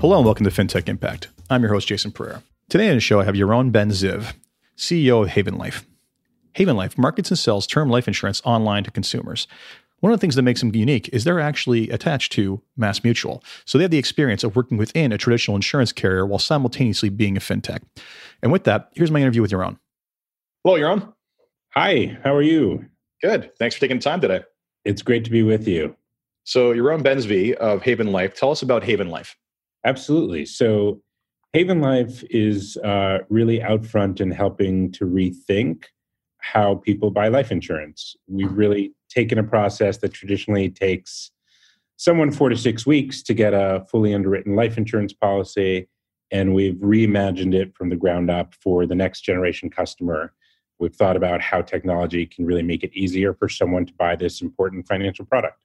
Hello and welcome to FinTech Impact. I'm your host, Jason Pereira. Today on the show, I have Yaron Ben Ziv, CEO of Haven Life. Haven Life markets and sells term life insurance online to consumers. One of the things that makes them unique is they're actually attached to Mass Mutual. So they have the experience of working within a traditional insurance carrier while simultaneously being a fintech. And with that, here's my interview with Yaron. Hello, Yaron. Hi, how are you? Good. Thanks for taking the time today. It's great to be with you. So, Yaron Ben Ziv of Haven Life. Tell us about Haven Life. Absolutely. So, Haven Life is uh, really out front in helping to rethink how people buy life insurance. We've really taken a process that traditionally takes someone four to six weeks to get a fully underwritten life insurance policy, and we've reimagined it from the ground up for the next generation customer. We've thought about how technology can really make it easier for someone to buy this important financial product.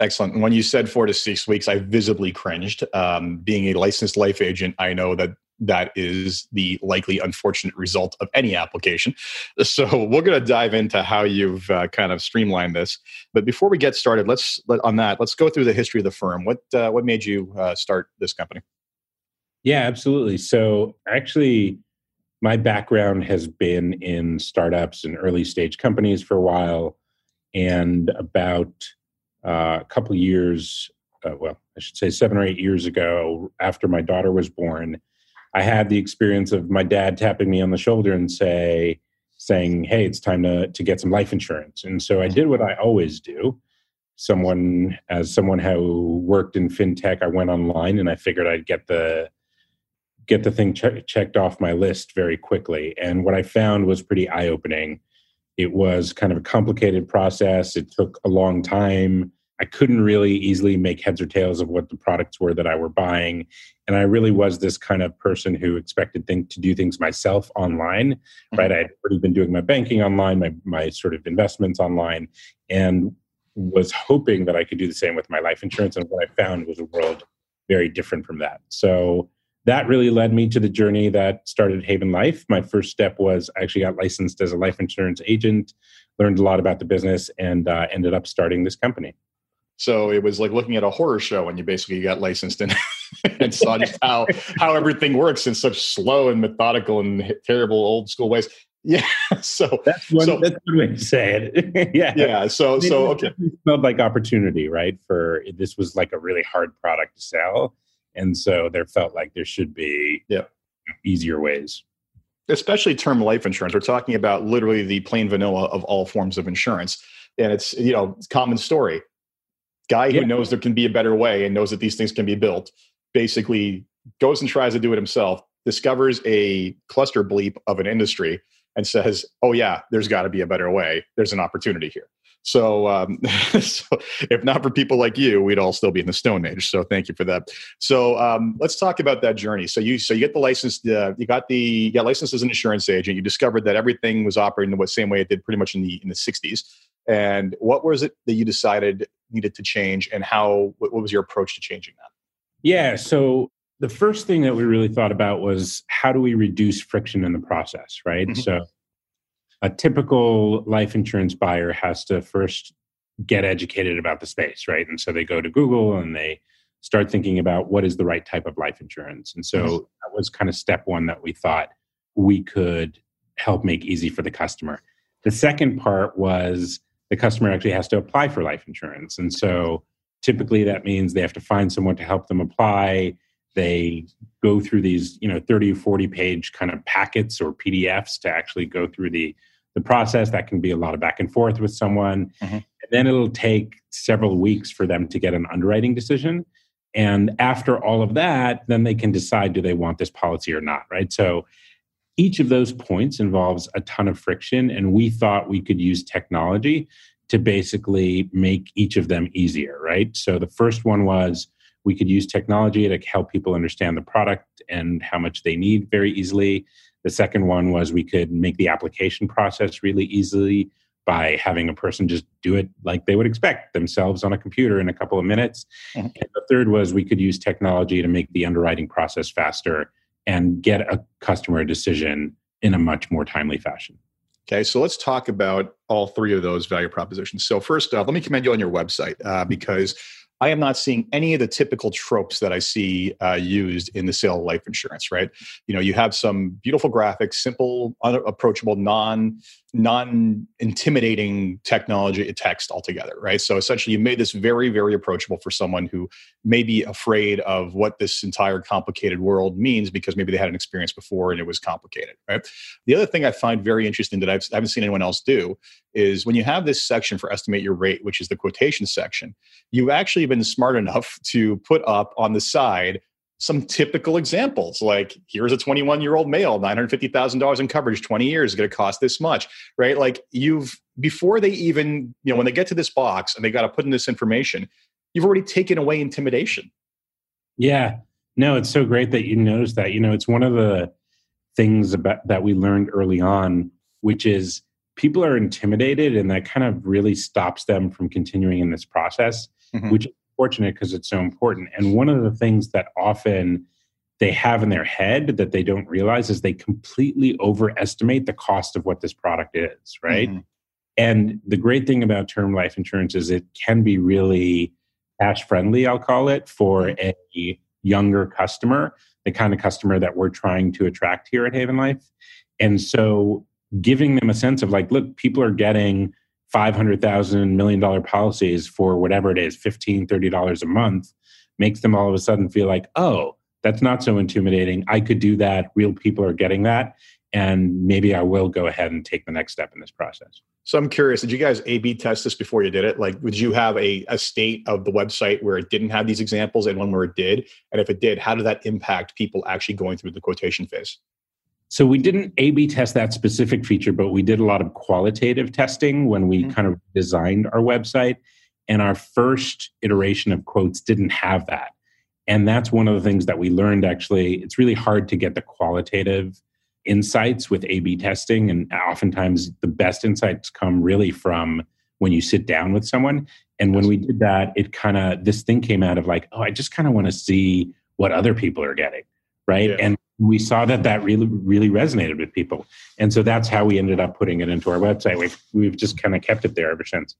Excellent. When you said four to six weeks, I visibly cringed. Um, being a licensed life agent, I know that that is the likely unfortunate result of any application. So we're going to dive into how you've uh, kind of streamlined this. But before we get started, let's let, on that. Let's go through the history of the firm. What uh, what made you uh, start this company? Yeah, absolutely. So actually, my background has been in startups and early stage companies for a while, and about uh, a couple years, uh, well, I should say seven or eight years ago, after my daughter was born I had the experience of my dad tapping me on the shoulder and say, saying, "Hey, it's time to to get some life insurance." And so I did what I always do. Someone as someone who worked in fintech, I went online and I figured I'd get the get the thing ch- checked off my list very quickly. And what I found was pretty eye opening. It was kind of a complicated process. It took a long time. I couldn't really easily make heads or tails of what the products were that I were buying. And I really was this kind of person who expected thing, to do things myself online, mm-hmm. right? I had already been doing my banking online, my, my sort of investments online, and was hoping that I could do the same with my life insurance. And what I found was a world very different from that. So that really led me to the journey that started Haven Life. My first step was I actually got licensed as a life insurance agent, learned a lot about the business, and uh, ended up starting this company. So it was like looking at a horror show when you basically got licensed and, and saw just how how everything works in such slow and methodical and terrible old school ways. Yeah. So that's one, so, that's one way to say it. yeah. Yeah. So so okay. It smelled like opportunity, right? For this was like a really hard product to sell. And so there felt like there should be yeah. easier ways. Especially term life insurance. We're talking about literally the plain vanilla of all forms of insurance. And it's, you know, common story guy who yeah. knows there can be a better way and knows that these things can be built basically goes and tries to do it himself discovers a cluster bleep of an industry and says oh yeah there's got to be a better way. There's an opportunity here. So, um, so if not for people like you we'd all still be in the stone age so thank you for that. So um, let's talk about that journey. So you so you get the license uh, you got the you got licensed as an insurance agent. You discovered that everything was operating the same way it did pretty much in the in the 60s and what was it that you decided needed to change and how what was your approach to changing that? Yeah so the first thing that we really thought about was how do we reduce friction in the process right mm-hmm. so a typical life insurance buyer has to first get educated about the space right and so they go to google and they start thinking about what is the right type of life insurance and so mm-hmm. that was kind of step one that we thought we could help make easy for the customer the second part was the customer actually has to apply for life insurance. And so typically that means they have to find someone to help them apply. They go through these, you know, 30, 40 page kind of packets or PDFs to actually go through the the process. That can be a lot of back and forth with someone. Mm-hmm. And then it'll take several weeks for them to get an underwriting decision. And after all of that, then they can decide do they want this policy or not, right? So each of those points involves a ton of friction, and we thought we could use technology to basically make each of them easier, right? So the first one was we could use technology to help people understand the product and how much they need very easily. The second one was we could make the application process really easily by having a person just do it like they would expect themselves on a computer in a couple of minutes. Mm-hmm. And the third was we could use technology to make the underwriting process faster and get a customer decision in a much more timely fashion. Okay, so let's talk about all three of those value propositions. So, first off, let me commend you on your website uh, because I am not seeing any of the typical tropes that I see uh, used in the sale of life insurance. Right? You know, you have some beautiful graphics, simple, unapproachable, non non intimidating technology text altogether. Right? So essentially, you made this very very approachable for someone who may be afraid of what this entire complicated world means because maybe they had an experience before and it was complicated. Right? The other thing I find very interesting that I've, I haven't seen anyone else do is when you have this section for estimate your rate, which is the quotation section, you've actually been smart enough to put up on the side some typical examples like here's a 21 year old male $950000 in coverage 20 years is going to cost this much right? Like you've before they even you know when they get to this box and they got to put in this information you've already taken away intimidation. Yeah. No it's so great that you noticed that. You know it's one of the things about that we learned early on which is people are intimidated and that kind of really stops them from continuing in this process mm-hmm. which fortunate because it's so important and one of the things that often they have in their head that they don't realize is they completely overestimate the cost of what this product is right mm-hmm. and the great thing about term life insurance is it can be really cash friendly i'll call it for mm-hmm. a younger customer the kind of customer that we're trying to attract here at haven life and so giving them a sense of like, look, people are getting $500,000 million policies for whatever it is, $15, $30 a month, makes them all of a sudden feel like, oh, that's not so intimidating. I could do that. Real people are getting that. And maybe I will go ahead and take the next step in this process. So I'm curious, did you guys A B test this before you did it? Like, would you have a, a state of the website where it didn't have these examples and one where it did? And if it did, how did that impact people actually going through the quotation phase? So we didn't A B test that specific feature, but we did a lot of qualitative testing when we mm-hmm. kind of designed our website. And our first iteration of quotes didn't have that. And that's one of the things that we learned actually. It's really hard to get the qualitative insights with A B testing. And oftentimes the best insights come really from when you sit down with someone. And when we did that, it kind of, this thing came out of like, oh, I just kind of want to see what other people are getting. Right. Yeah. And we saw that that really really resonated with people. And so that's how we ended up putting it into our website. We've we've just kind of kept it there ever since.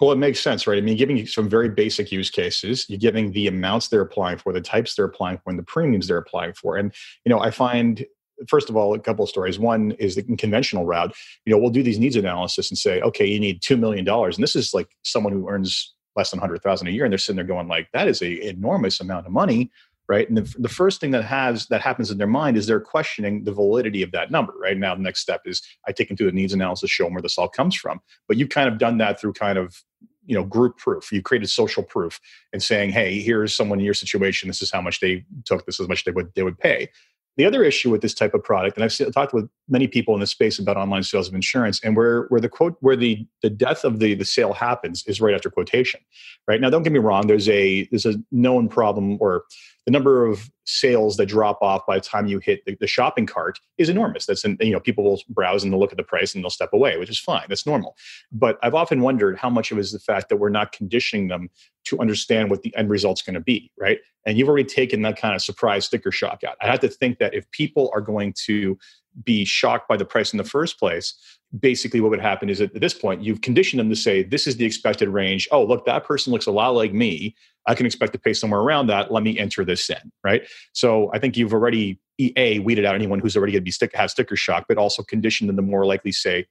Well it makes sense right? I mean giving you some very basic use cases you're giving the amounts they're applying for the types they're applying for and the premiums they're applying for. And you know i find first of all a couple of stories. One is the conventional route. You know we'll do these needs analysis and say okay you need $2 million and this is like someone who earns less than 100000 a year and they're sitting there going like that is a enormous amount of money right? And the, the first thing that has that happens in their mind is they're questioning the validity of that number right? Now the next step is i take them through the needs analysis show them where this all comes from. But you've kind of done that through kind of you know group proof. You created social proof and saying hey here's someone in your situation. This is how much they took. This is how much they would they would pay. The other issue with this type of product, and I've talked with many people in this space about online sales of insurance, and where where the quote where the the death of the the sale happens is right after quotation. Right? Now, don't get me wrong. There's a there's a known problem or the number of sales that drop off by the time you hit the, the, shopping cart is enormous. That's you know people will browse and they'll look at the price and they'll step away, which is fine. That's normal. But I've often wondered how much of it is the fact that we're not conditioning them to understand what the end result's going to be, right? And you've already taken that kind of surprise sticker shock out. I have to think that if people are going to be shocked by the price in the first place, basically what would happen is at this point you've conditioned them to say this is the expected range oh look that person looks a lot like me i can expect to pay somewhere around that. Let me enter this in right? So i think you've already a weeded out anyone who's already going to be stick have sticker shock but also conditioned them to more likely say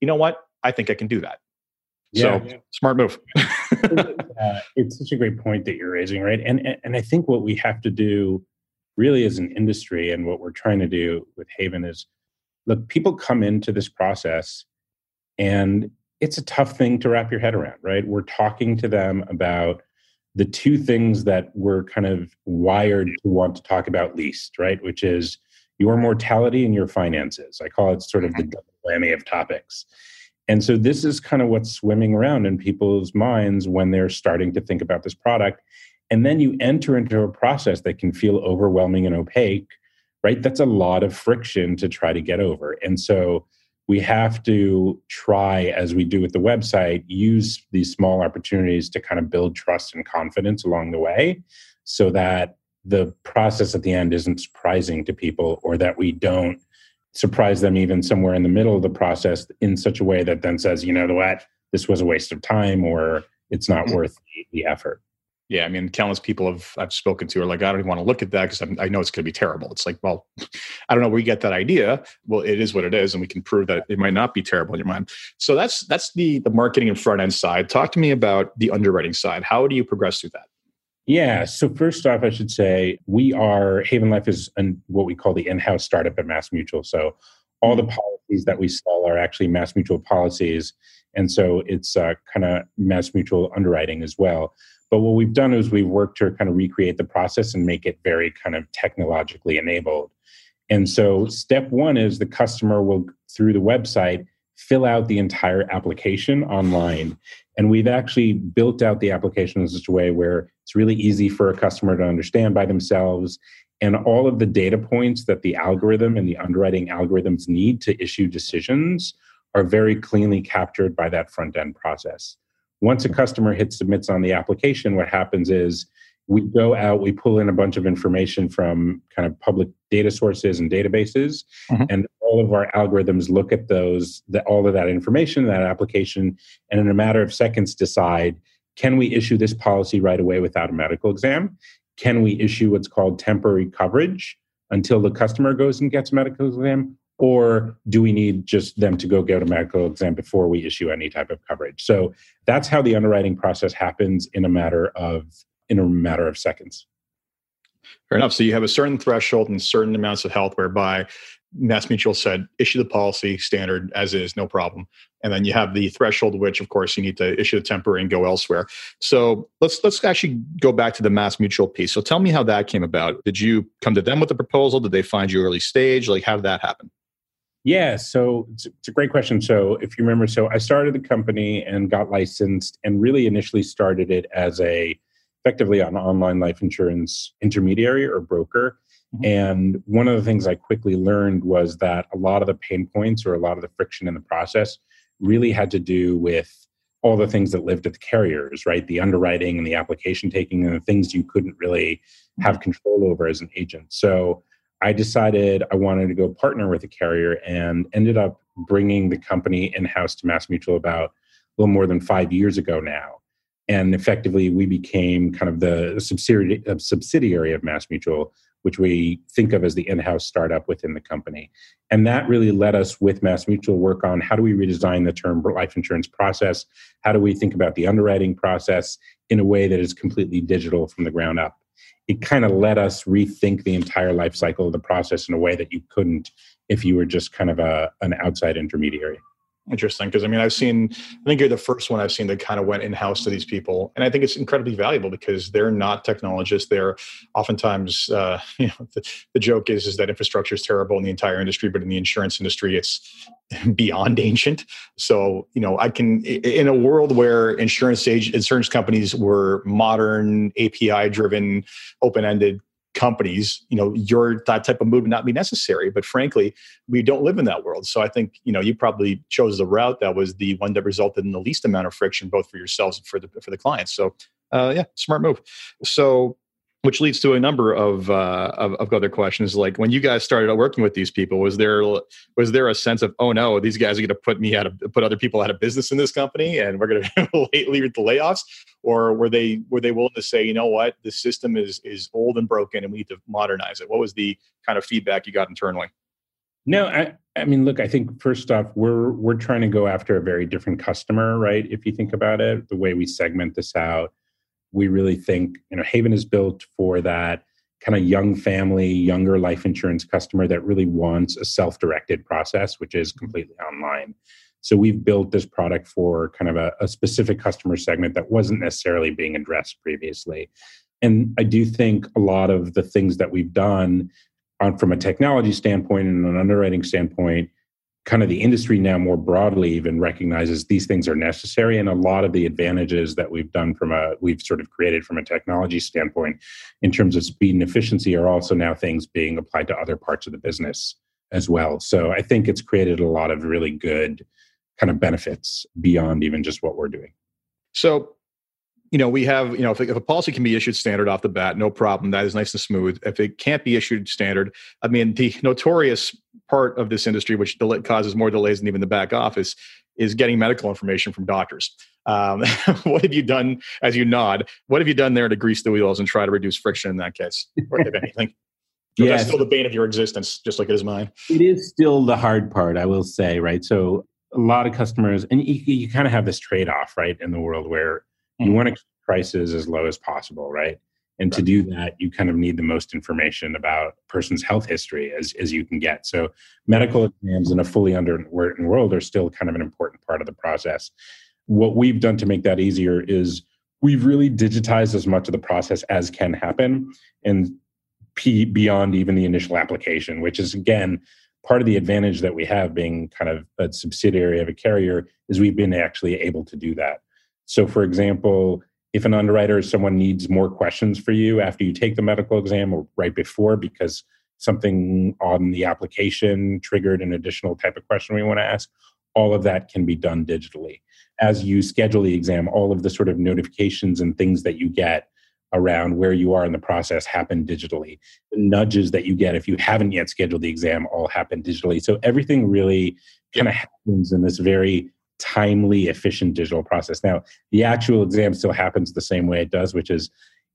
you know what? I think i can do that. Yeah, so yeah. smart move. Uh, it's such a great point that you're raising right? And and i think what we have to do really as an industry and what we're trying to do with haven is look, people come into this process and it's a tough thing to wrap your head around, right? We're talking to them about the two things that we're kind of wired to want to talk about least, right? Which is your mortality and your finances. I call it sort of the mm-hmm. double whammy of topics. And so this is kind of what's swimming around in people's minds when they're starting to think about this product. And then you enter into a process that can feel overwhelming and opaque right? That's a lot of friction to try to get over. And so we have to try, as we do with the website, use these small opportunities to kind of build trust and confidence along the way so that the process at the end isn't surprising to people or that we don't surprise them even somewhere in the middle of the process in such a way that then says, you know what, this was a waste of time or it's not mm-hmm. worth the effort. Yeah, I mean, countless people have I've spoken to are like, I don't even want to look at that because I know it's going to be terrible. It's like, well, I don't know where you get that idea. Well, it is what it is, and we can prove that it might not be terrible in your mind. So that's that's the the marketing and front end side. Talk to me about the underwriting side. How do you progress through that? Yeah. So first off, I should say we are Haven Life is an, what we call the in-house startup at Mass Mutual. So all the mm-hmm. policies that we sell are actually Mass Mutual policies, and so it's uh, kind of Mass Mutual underwriting as well. But what we've done is we've worked to kind of recreate the process and make it very kind of technologically enabled. And so step one is the customer will, through the website, fill out the entire application online. And we've actually built out the application in such a way where it's really easy for a customer to understand by themselves. And all of the data points that the algorithm and the underwriting algorithms need to issue decisions are very cleanly captured by that front end process. Once a customer hits submits on the application, what happens is we go out, we pull in a bunch of information from kind of public data sources and databases, mm-hmm. and all of our algorithms look at those, the, all of that information, that application, and in a matter of seconds decide can we issue this policy right away without a medical exam? Can we issue what's called temporary coverage until the customer goes and gets a medical exam? Or do we need just them to go get a medical exam before we issue any type of coverage? So that's how the underwriting process happens in a matter of in a matter of seconds. Fair enough. So you have a certain threshold and certain amounts of health whereby mass mutual said issue the policy standard as is no problem. And then you have the threshold which of course you need to issue the temporary and go elsewhere. So let's let's actually go back to the mass mutual piece. So tell me how that came about. Did you come to them with the proposal? Did they find you early stage? Like how did that happen yeah, so it's, it's, a great question. So, if you remember, so I started the company and got licensed, and really initially started it as a effectively an online life insurance intermediary or broker. Mm-hmm. And one of the things I quickly learned was that a lot of the pain points or a lot of the friction in the process really had to do with all the things that lived at the carriers, right? The underwriting and the application taking and the things you couldn't really have mm-hmm. control over as an agent. So I decided I wanted to go partner with a carrier and ended up bringing the company in house to Mass Mutual about a little more than five years ago now. And effectively, we became kind of the subsidiary, uh, of Mass Mutual, which we think of as the in house startup within the company. And that really let us, with Mass Mutual, work on how do we redesign the term life insurance process? How do we think about the underwriting process in a way that is completely digital from the ground up? It kind of let us rethink the entire life cycle of the process in a way that you couldn't if you were just kind of a, an outside intermediary. Interesting, because I mean, I've seen. I think you're the first one I've seen that kind of went in house to these people, and I think it's incredibly valuable because they're not technologists. They're oftentimes, uh, you know, the, the joke is is that infrastructure is terrible in the entire industry, but in the insurance industry, it's beyond ancient. So, you know, I can in a world where insurance age insurance companies were modern, API driven, open ended companies, you know, your that type of move would not be necessary. But frankly, we don't live in that world. So I think, you know, you probably chose the route that was the one that resulted in the least amount of friction, both for yourselves and for the for the clients. So uh, yeah, smart move. So which leads to a number of, uh, of, of other questions. Like when you guys started working with these people, was there was there a sense of oh no, these guys are going to put me out of put other people out of business in this company, and we're going to lead with the layoffs, or were they were they willing to say you know what the system is is old and broken and we need to modernize it? What was the kind of feedback you got internally? No, I, I mean, look, I think first off, we're we're trying to go after a very different customer, right? If you think about it, the way we segment this out we really think you know Haven is built for that kind of young family, younger life insurance customer that really wants a self-directed process, which is mm-hmm. completely online. So we've built this product for kind of a, a specific customer segment that wasn't necessarily being addressed previously. And I do think a lot of the things that we've done on, from a technology standpoint and an underwriting standpoint kind of the industry now more broadly even recognizes these things are necessary and a lot of the advantages that we've done from a we've sort of created from a technology standpoint in terms of speed and efficiency are also now things being applied to other parts of the business as well. So i think it's created a lot of really good kind of benefits beyond even just what we're doing. So you know, we have, you know, if, if, a policy can be issued standard off the bat, no problem. That is nice and smooth. If it can't be issued standard, I mean, the notorious part of this industry, which causes more delays than even the back office, is getting medical information from doctors. Um, what have you done as you nod? What have you done there to grease the wheels and try to reduce friction in that case, or if anything? yeah, that's still the bane of your existence, just like it is mine. It is still the hard part, I will say, right? So a lot of customers, and you, you kind of have this trade off, right, in the world where. You mm-hmm. want to keep prices as low as possible, right? And right. to do that, you kind of need the most information about a person's health history as, as you can get. So medical mm-hmm. exams in a fully underwritten world are still kind of an important part of the process. What we've done to make that easier is we've really digitized as much of the process as can happen and p- beyond even the initial application, which is again part of the advantage that we have being kind of a subsidiary of a carrier is we've been actually able to do that. So, for example, if an underwriter or someone needs more questions for you after you take the medical exam or right before because something on the application triggered an additional type of question we want to ask, all of that can be done digitally. As you schedule the exam, all of the sort of notifications and things that you get around where you are in the process happen digitally. The nudges that you get if you haven't yet scheduled the exam all happen digitally. So everything really kind of happens in this very timely, efficient digital process. Now, the actual exam still happens the same way it does, which is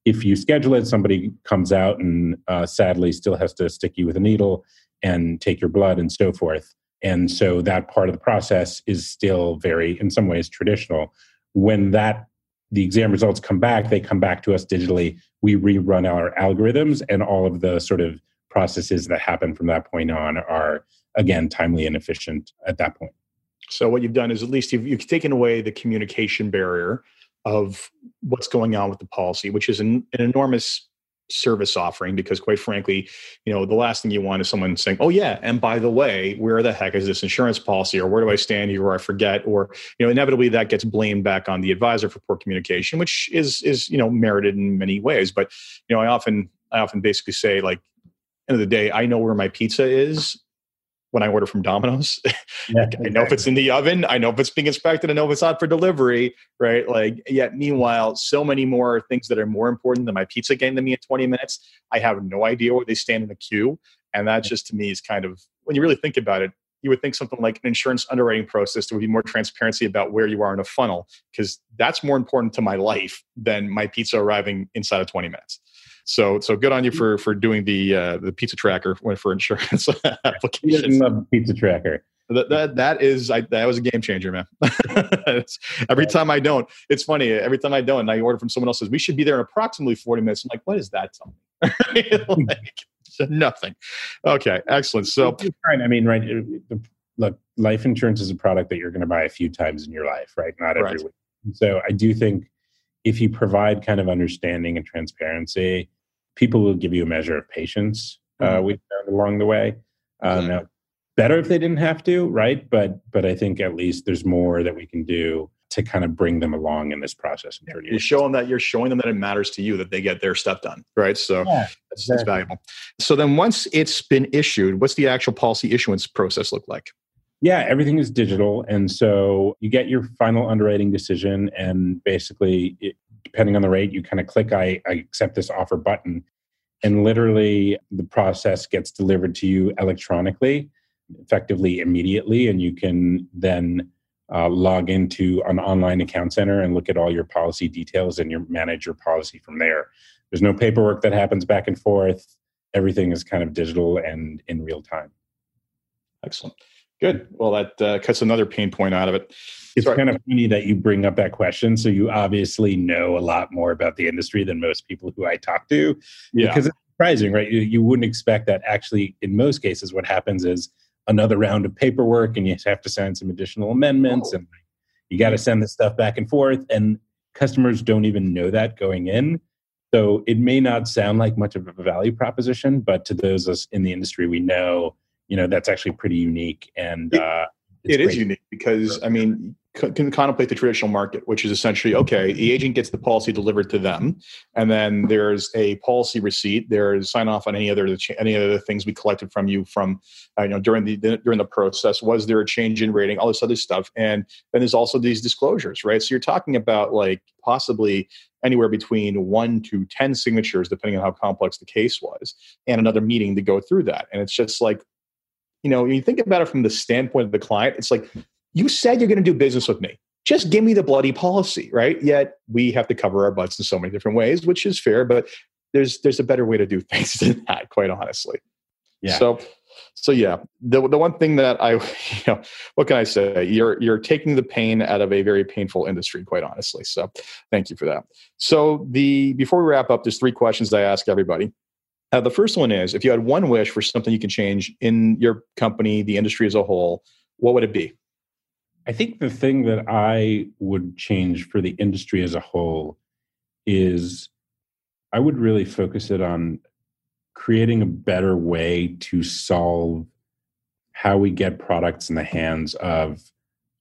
if you schedule it, somebody comes out and uh, sadly still has to stick you with a needle and take your blood and so forth. And so that part of the process is still very, in some ways, traditional. When that the exam results come back, they come back to us digitally. We rerun our algorithms, and all of the sort of processes that happen from that point on are again timely and efficient at that point. So what you've done is at least you've, you've taken away the communication barrier of what's going on with the policy, which is an, an enormous service offering because quite frankly you know the last thing you want is someone saying oh yeah and by the way where the heck is this insurance policy? Or where do i stand here or i forget? Or you know inevitably that gets blamed back on the advisor for poor communication which is is you know merited in many ways. But you know i often i often basically say like end of the day i know where my pizza is when I order from Domino's. Yeah, I know if it's in the oven. I know if it's being inspected. I know if it's out for delivery, right? Like, yet meanwhile, so many more things that are more important than my pizza getting to me in 20 minutes. I have no idea where they stand in the queue. And that just to me is kind of, when you really think about it, you would think something like an insurance underwriting process there would be more transparency about where you are in a funnel because that's more important to my life than my pizza arriving inside of 20 minutes so so good on you for for doing the uh, the pizza tracker for insurance applications. love pizza tracker. That, that that is I, that was a game changer, man. every time I don't, it's funny. Every time I don't, and I order from someone else says we should be there in approximately forty minutes. I'm like, what is that tell me? like, nothing. Okay, excellent. So, I mean, right? Look, life insurance is a product that you're going to buy a few times in your life, right? Not every right. week. So, I do think if you provide kind of understanding and transparency people will give you a measure of patience. Uh, mm-hmm. we found along the way. Uh, now, better if they didn't have to, right? But but I think at least there's more that we can do to kind of bring them along in this process. You show them that you're showing them that it matters to you that they get their stuff done, right? So yeah, that's, that's valuable. So then once it's been issued, what's the actual policy issuance process look like? Yeah, everything is digital. And so you get your final underwriting decision, and basically, it, depending on the rate, you kind of click I, I accept this offer button. And literally, the process gets delivered to you electronically, effectively immediately. And you can then uh, log into an online account center and look at all your policy details and your manage your policy from there. There's no paperwork that happens back and forth. Everything is kind of digital and in real time. Excellent. Good. Well, that uh, cuts another pain point out of it. It's Sorry. kind of funny that you bring up that question. So you obviously know a lot more about the industry than most people who I talk to. Yeah. Because it's surprising, right? You, you wouldn't expect that. Actually, in most cases, what happens is another round of paperwork, and you have to sign some additional amendments, oh. and you got to send the stuff back and forth. And customers don't even know that going in. So it may not sound like much of a value proposition, but to those us in the industry, we know you know that's actually pretty unique and uh, it is unique because i mean can contemplate the traditional market which is essentially okay the agent gets the policy delivered to them and then there's a policy receipt. There's sign off on any other any other things we collected from you from uh, you know during the during the process. Was there a change in rating? All this other stuff. And then there's also these disclosures right? So you're talking about like possibly anywhere between one to 10 signatures, depending on how complex the case was, and another meeting to go through that. And it's just like you know, when you think about it from the standpoint of the client, it's like you said you're going to do business with me. Just give me the bloody policy, right? Yet we have to cover our butts in so many different ways, which is fair, but there's there's a better way to do things than that, quite honestly. Yeah. So so yeah, the the one thing that I, you know, what can I say? You're you're taking the pain out of a very painful industry, quite honestly. So thank you for that. So the before we wrap up, there's three questions I ask everybody. Uh, the first one is: if you had one wish for something you can change in your company, the industry as a whole, what would it be? I think the thing that I would change for the industry as a whole is I would really focus it on creating a better way to solve how we get products in the hands of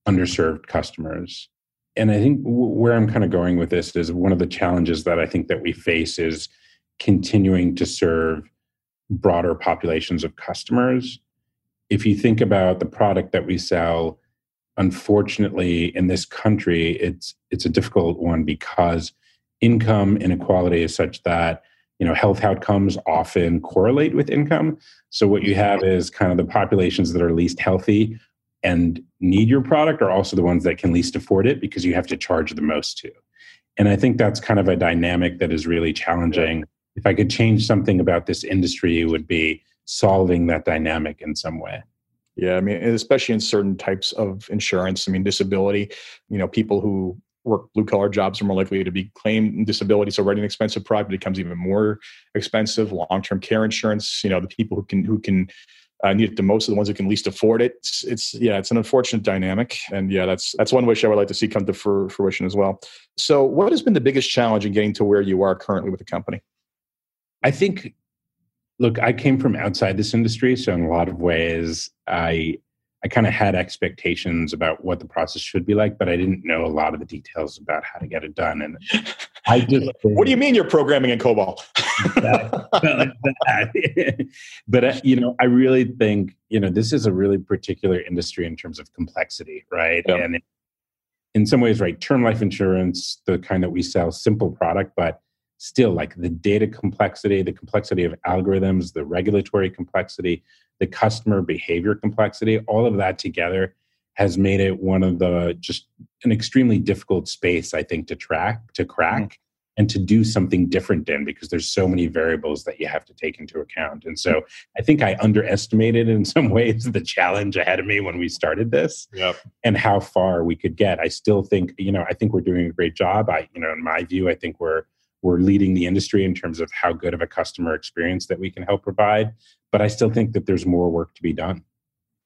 underserved customers. And I think where I'm kind of going with this is one of the challenges that I think that we face is continuing to serve broader populations of customers. If you think about the product that we sell, unfortunately in this country it's it's a difficult one because income inequality is such that you know health outcomes often correlate with income. So what you have is kind of the populations that are least healthy and need your product are also the ones that can least afford it because you have to charge the most to. And i think that's kind of a dynamic that is really challenging if i could change something about this industry it would be solving that dynamic in some way yeah i mean especially in certain types of insurance i mean disability you know people who work blue collar jobs are more likely to be claimed disability. So writing an expensive product becomes even more expensive. Long term care insurance, you know, the people who can who can uh, need it the most are the ones who can least afford it. It's, it's, yeah, it's an unfortunate dynamic, and yeah, that's that's one wish I would like to see come to fruition as well. So, what has been the biggest challenge in getting to where you are currently with the company? I think, look, I came from outside this industry, so in a lot of ways, I I kind of had expectations about what the process should be like, but I didn't know a lot of the details about how to get it done. And I just what do you mean you're programming in COBOL? but uh, you know, I really think you know this is a really particular industry in terms of complexity, right? And in some ways, right, term life insurance, the kind that we sell, simple product, but still like the data complexity, the complexity of algorithms, the regulatory complexity, the customer behavior complexity, all of that together has made it one of the just an extremely difficult space, I think, to track, to crack. Mm-hmm. And to do something different in because there's so many variables that you have to take into account. And so I think I underestimated in some ways the challenge ahead of me when we started this yep. and how far we could get. I still think, you know, I think we're doing a great job. I, you know, in my view, I think we're we're leading the industry in terms of how good of a customer experience that we can help provide. But I still think that there's more work to be done.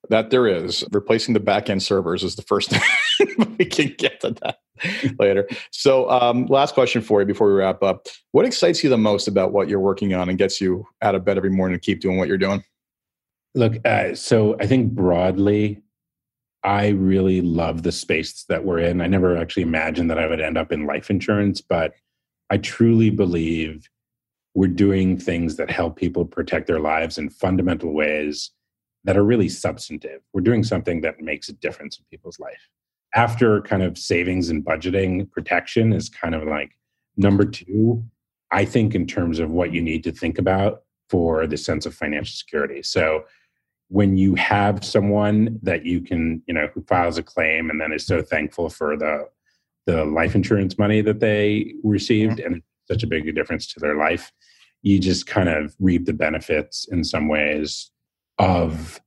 That there is. Replacing the backend servers is the first thing. we can get to that later. So, um, last question for you before we wrap up. What excites you the most about what you're working on and gets you out of bed every morning to keep doing what you're doing? Look, uh, so I think broadly, I really love the space that we're in. I never actually imagined that I would end up in life insurance, but I truly believe we're doing things that help people protect their lives in fundamental ways that are really substantive. We're doing something that makes a difference in people's life. After kind of savings and budgeting, protection is kind of like number two, I think, in terms of what you need to think about for the sense of financial security. So when you have someone that you can, you know, who files a claim and then is so thankful for the the life insurance money that they received mm-hmm. and such a big difference to their life. You just kind of reap the benefits in some ways of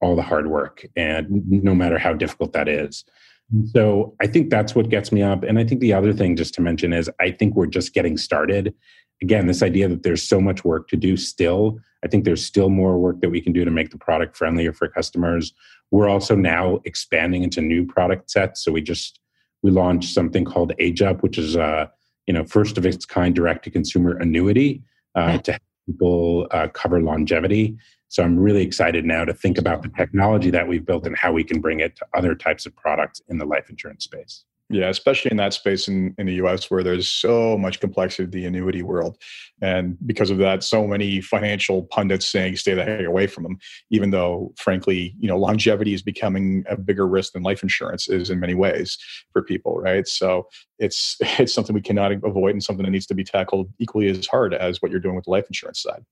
all the hard work and no matter how difficult that is. Mm-hmm. so i think that's what gets me up. And i think the other thing just to mention is i think we're just getting started. Again this idea that there's so much work to do still i think there's still more work that we can do to make the product friendlier for customers. We're also now expanding into new product sets so we just we launched something called Age Up, which is a you know first of its kind direct to consumer annuity uh, to help people uh, cover longevity. So I'm really excited now to think about the technology that we've built and how we can bring it to other types of products in the life insurance space. Yeah, especially in that space in, in the US where there's so much complexity of the annuity world. And because of that, so many financial pundits saying stay the heck away from them, even though frankly, you know, longevity is becoming a bigger risk than life insurance is in many ways for people, right? So it's it's something we cannot avoid and something that needs to be tackled equally as hard as what you're doing with the life insurance side.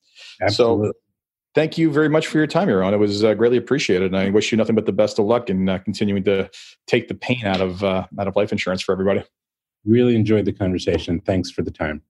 Absolutely. So thank you very much for your time, Yaron. It was uh, greatly appreciated, and I wish you nothing but the best of luck in uh, continuing to take the pain out of uh, out of life insurance for everybody. Really enjoyed the conversation. Thanks for the time.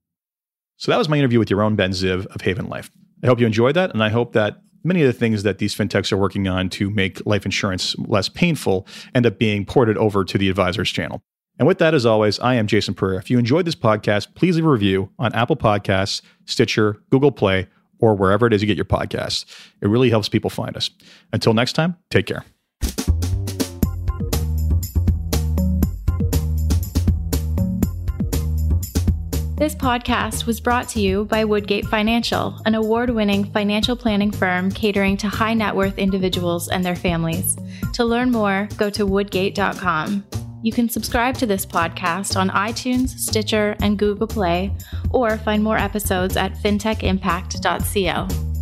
So that was my interview with Yaron Ben Ziv of Haven Life. I hope you enjoyed that, and I hope that many of the things that these fintechs are working on to make life insurance less painful end up being ported over to the advisors channel. And with that, as always, I am Jason Pereira. If you enjoyed this podcast, please leave a review on Apple Podcasts, Stitcher, Google Play, or wherever it is you get your podcasts. It really helps people find us. Until next time, take care. This podcast was brought to you by Woodgate Financial, an award winning financial planning firm catering to high net worth individuals and their families. To learn more, go to woodgate.com. You can subscribe to this podcast on iTunes, Stitcher, and Google Play, or find more episodes at fintechimpact.co.